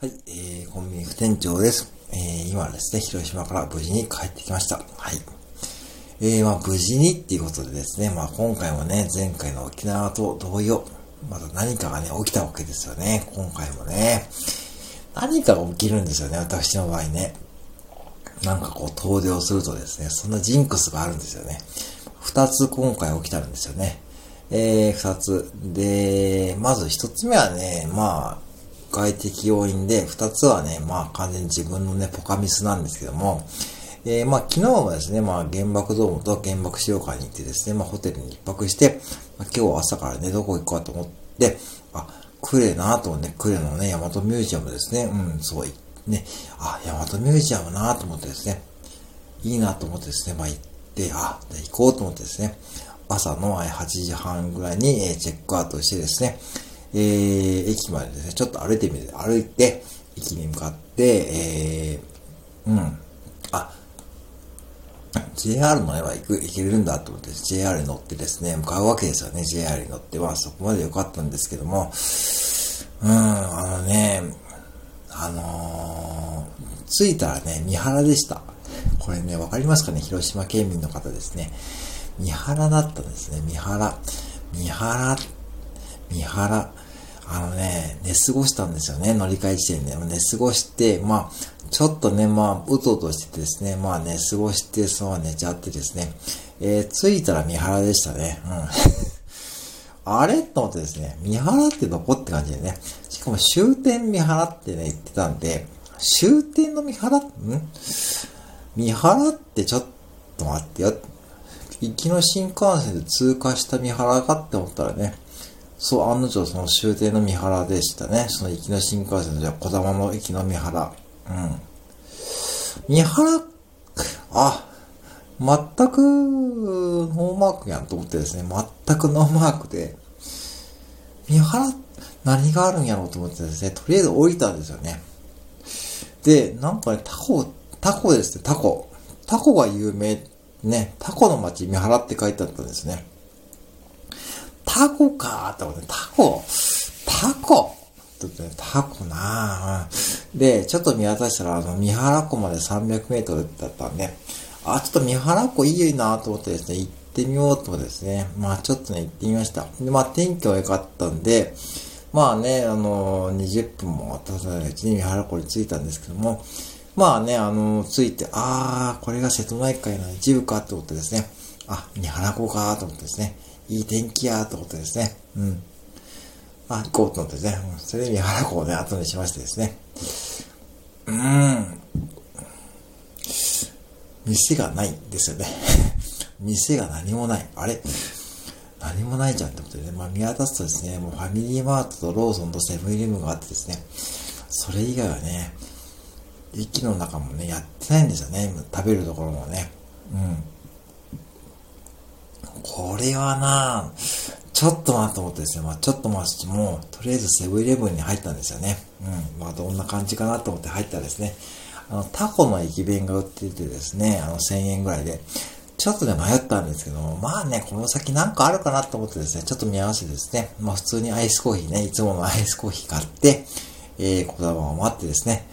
はい、えー、コンビニ副店長です。えー、今ですね、広島から無事に帰ってきました。はい。えー、まあ、無事にっていうことでですね、まあ、今回もね、前回の沖縄と同様、また何かがね、起きたわけですよね。今回もね。何かが起きるんですよね、私の場合ね。なんかこう、遠出をするとですね、そんなジンクスがあるんですよね。二つ今回起きたんですよね。えー、二つ。で、まず一つ目はね、まあ、外的要因で、二つはね、まあ完全に自分のね、ポカミスなんですけども、えー、まあ昨日はですね、まあ原爆ドームと原爆資料館に行ってですね、まあホテルに一泊して、まあ、今日は朝からね、どこ行こうかと思って、あ、クレなと思って、クレのね、大和ミュージアムですね、うん、すごい、ね、あ、大和ミュージアムなと思ってですね、いいなと思ってですね、まあ行って、あ、行こうと思ってですね、朝の8時半ぐらいにチェックアウトしてですね、えー、駅までですね、ちょっと歩いてみて、歩いて、駅に向かって、えー、うん。あ、JR 乗れば行く、行けるんだと思って JR に乗ってですね、向かうわけですよね、JR に乗っては。そこまで良かったんですけども、うん、あのね、あのー、着いたらね、三原でした。これね、わかりますかね？広島県民の方ですね。三原だったんですね、三原。三原、三原。あのね、寝過ごしたんですよね、乗り換え地点で。寝過ごして、まあ、ちょっとね、まあ、うとうとしててですね、まあ寝過ごして、そのまま寝ちゃってですね、えー、着いたら三原でしたね。うん。あれ？と思ってですね、三原ってどこって感じでね。しかも終点三原ってね、言ってたんで、終点の三原？ん？三原ってちょっと待ってよ。行きの新幹線で通過した三原かって思ったらね、そう、案の定その終点の三原でしたね。その行きの新幹線の、じゃ小玉の行きの三原。うん。三原、あ、全くノーマークやんと思ってですね、全くノーマークで、三原、何があるんやろうと思ってですね、とりあえず降りたんですよね。で、なんかね、タコ、タコですね、タコ。タコが有名、ね、タコの町三原って書いてあったんですね。タコかって思って、タコタコって、タコなぁ。で、ちょっと見渡したら、あの、三原湖まで300メートルだったんで、あ、ちょっと三原湖いいなと思ってですね、行ってみようとですね、まあちょっとね、行ってみました。で、まあ天気は良かったんで、まあね、あの、20分も経たないうちに三原湖に着いたんですけども、まあね、あの、着いて、あー、これが瀬戸内海の一部かって思ってですね、あ、三原湖かと思ってですね、いい天気やと思ってですね。うん。まあ、行こうと思ってですね。それで三原港をね、後にしましてですね。うーん。店がないんですよね。店が何もない。あれ？何もないじゃんってことでね。まあ見渡すとですね、もうファミリーマートとローソンとセブンイレブンがあってですね。それ以外はね、駅の中もね、やってないんですよね。食べるところもね。うん。これはなちょっとなと思ってですね、まあちょっとまあもう、とりあえずセブンイレブンに入ったんですよね。うん。まあどんな感じかなと思って入ったらですね、あの、タコの駅弁が売っててですね、あの1000円ぐらいで、ちょっとね迷ったんですけども、まあね、この先なんかあるかなと思ってですね、ちょっと見合わせてですね、まあ普通にアイスコーヒーね、いつものアイスコーヒー買って、えー、こだまを待ってですね、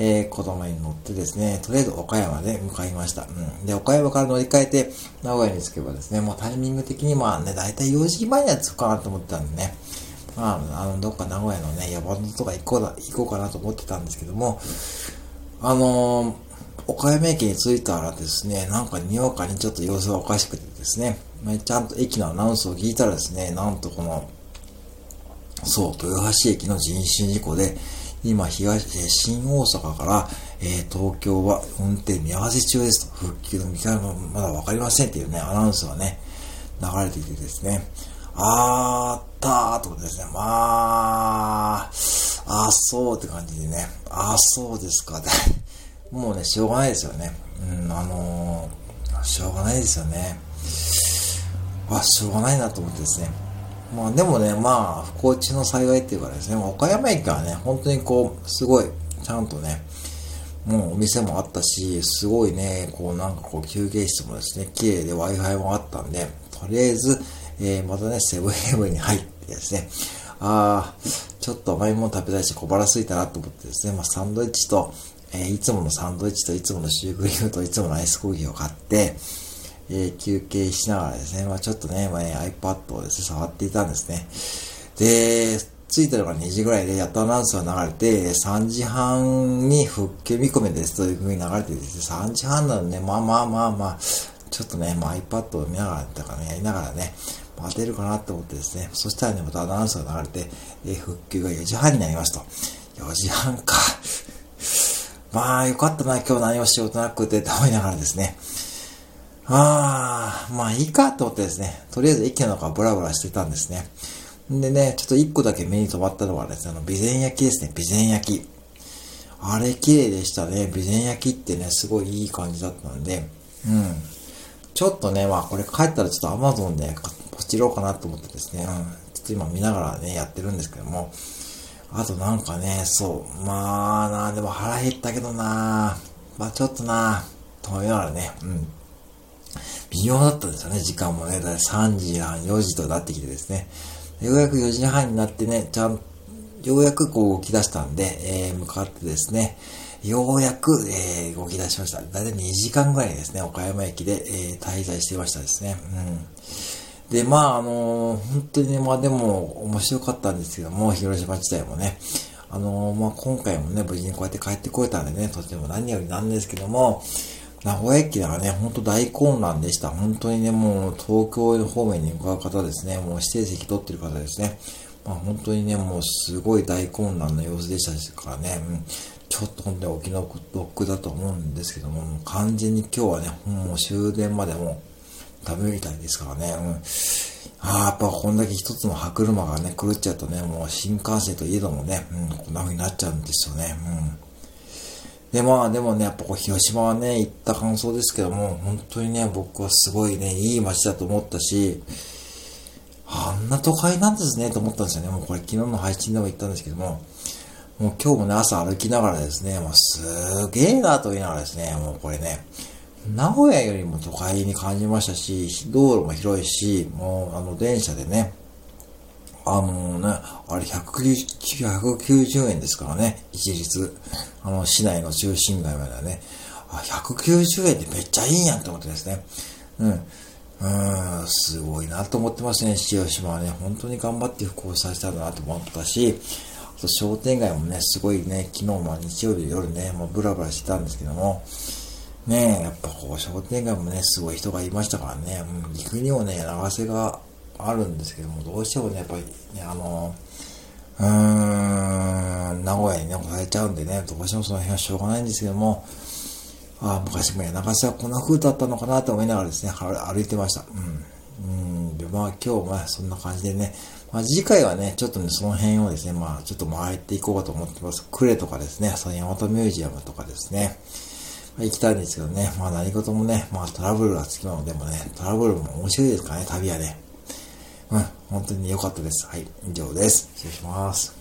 えー、子供に乗ってですね、とりあえず岡山で向かいました。うん。で、岡山から乗り換えて、名古屋に着けばですね、もうタイミング的にまあね、だいたい4時前には着くかなと思ってたんでね、まあ、あの、どっか名古屋のね、山本とか行こうだ、行こうかなと思ってたんですけども、あのー、岡山駅に着いたらですね、なんかにわかにちょっと様子がおかしくてですね、ちゃんと駅のアナウンスを聞いたらですね、なんとこの、そう、豊橋駅の人身事故で、今、東、えー、新大阪から、えー、東京は運転見合わせ中ですと、復旧の見方もまだわかりませんっていうね、アナウンスがね、流れていてですね、あーったーってことですね、まあ、あそうって感じでね、あそうですか、もうね、しょうがないですよね。うん、あのー、しょうがないですよね。あ、しょうがないなと思ってですね。まあでもね、まあ、不幸中の幸いっていうかですね、岡山駅はね、本当にこう、すごい、ちゃんとね、もうお店もあったし、すごいね、こうなんかこう休憩室もですね、綺麗で Wi-Fi もあったんで、とりあえず、えー、またね、セブンイレブンに入ってですね、ああ、ちょっと甘いもの食べたいし小腹空いたなと思ってですね、まあ、サンドイッチと、えー、いつものサンドイッチといつものシュークリームといつものアイスコーヒーを買って、えー、休憩しながらですね、まあ、ちょっとね、まあ、ね、iPad をですね、触っていたんですね。で、着いたのが2時ぐらいで、やっとアナウンスが流れて、3時半に復旧見込みですというふうに流れてですね、3時半なのね、まあまあまあまあ、ちょっとね、まあ、iPad を見ながら、だからね、やりながらね、待てるかなと思ってですね、そしたらね、またアナウンスが流れて、え復旧が4時半になりますと。4時半か。まあ、よかったな、今日何も仕事なくて、と思いながらですね。ああ、まあいいかと思ってですね、とりあえず駅の中ブラブラしてたんですね。んでね、ちょっと一個だけ目に留まったのはですね、あの、備前焼きですね、備前焼き。あれ綺麗でしたね。備前焼きってね、すごいいい感じだったので、うん。ちょっとね、まあこれ帰ったらちょっと Amazon でポチろうかなと思ってですね、うん。ちょっと今見ながらね、やってるんですけども、あとなんかね、そう、まあな、でも腹減ったけどな、まあちょっとな、と思いながらね、うん。微妙だったんですよね、時間もね。だ3時半、4時となってきてですね。ようやく4時半になってね、ちゃん、ようやくこう動き出したんで、えー、向かってですね、ようやく、えー、動き出しました。だいたい2時間ぐらいですね、岡山駅で、えー、滞在していましたですね。うん。で、まあ、あのー、本当にね、まあでも、面白かったんですけども、広島自体もね。あのー、まあ今回もね、無事にこうやって帰ってこれたんでね、とても何よりなんですけども、名古屋駅ではね、ほんと大混乱でした。本当にね、もう東京方面に向かう方ですね、もう指定席取ってる方ですね。まあ本当にね、もうすごい大混乱の様子でしたからね、うん、ちょっと本当に沖のロックだと思うんですけども、もう完全に今日はね、もう終電までもダメみたいですからね、うん。ああ、やっぱこんだけ一つの歯車がね、狂っちゃうとね、もう新幹線といえどもね、うん、こんな風になっちゃうんですよね、うん。で、まあでもね、やっぱこう広島はね、行った感想ですけども、本当にね、僕はすごいね、いい街だと思ったし、あんな都会なんですね、と思ったんですよね。もうこれ昨日の配信でも言ったんですけども、もう今日もね、朝歩きながらですね、もうすげえなと言いながらですね、もうこれね、名古屋よりも都会に感じましたし、道路も広いし、もうあの電車でね、あのね、あれ190、円ですからね、一律。あの、市内の中心街まではね。あ、190円ってめっちゃいいやんと思ってですね。うん。うん、すごいなと思ってますね、広島はね。本当に頑張って復興させたんだなと思ったし、あと商店街もね、すごいね、昨日も日曜日夜ね、もうブラブラしてたんですけども、ねやっぱこう商店街もね、すごい人がいましたからね、うん、行くにもね、長瀬があるんですけども、どうしてもね、やっぱりね、あの、うーん、名古屋にね、来られちゃうんでね、どうしてもその辺はしょうがないんですけども、ああ、昔も長瀬はこんな風だったのかなと思いながらですね、歩いてました。うん。うん。で、まあ今日はそんな感じでね、まあ次回はね、ちょっとね、その辺をですね、まあちょっと回っていこうかと思ってます。呉とかですね、その大和ミュージアムとかですね、まあ、行きたいんですけどね、まあ何事もね、まあトラブルがつきものでもね、トラブルも面白いですからね、旅はね。うん、本当に良かったです。はい、以上です。失礼します。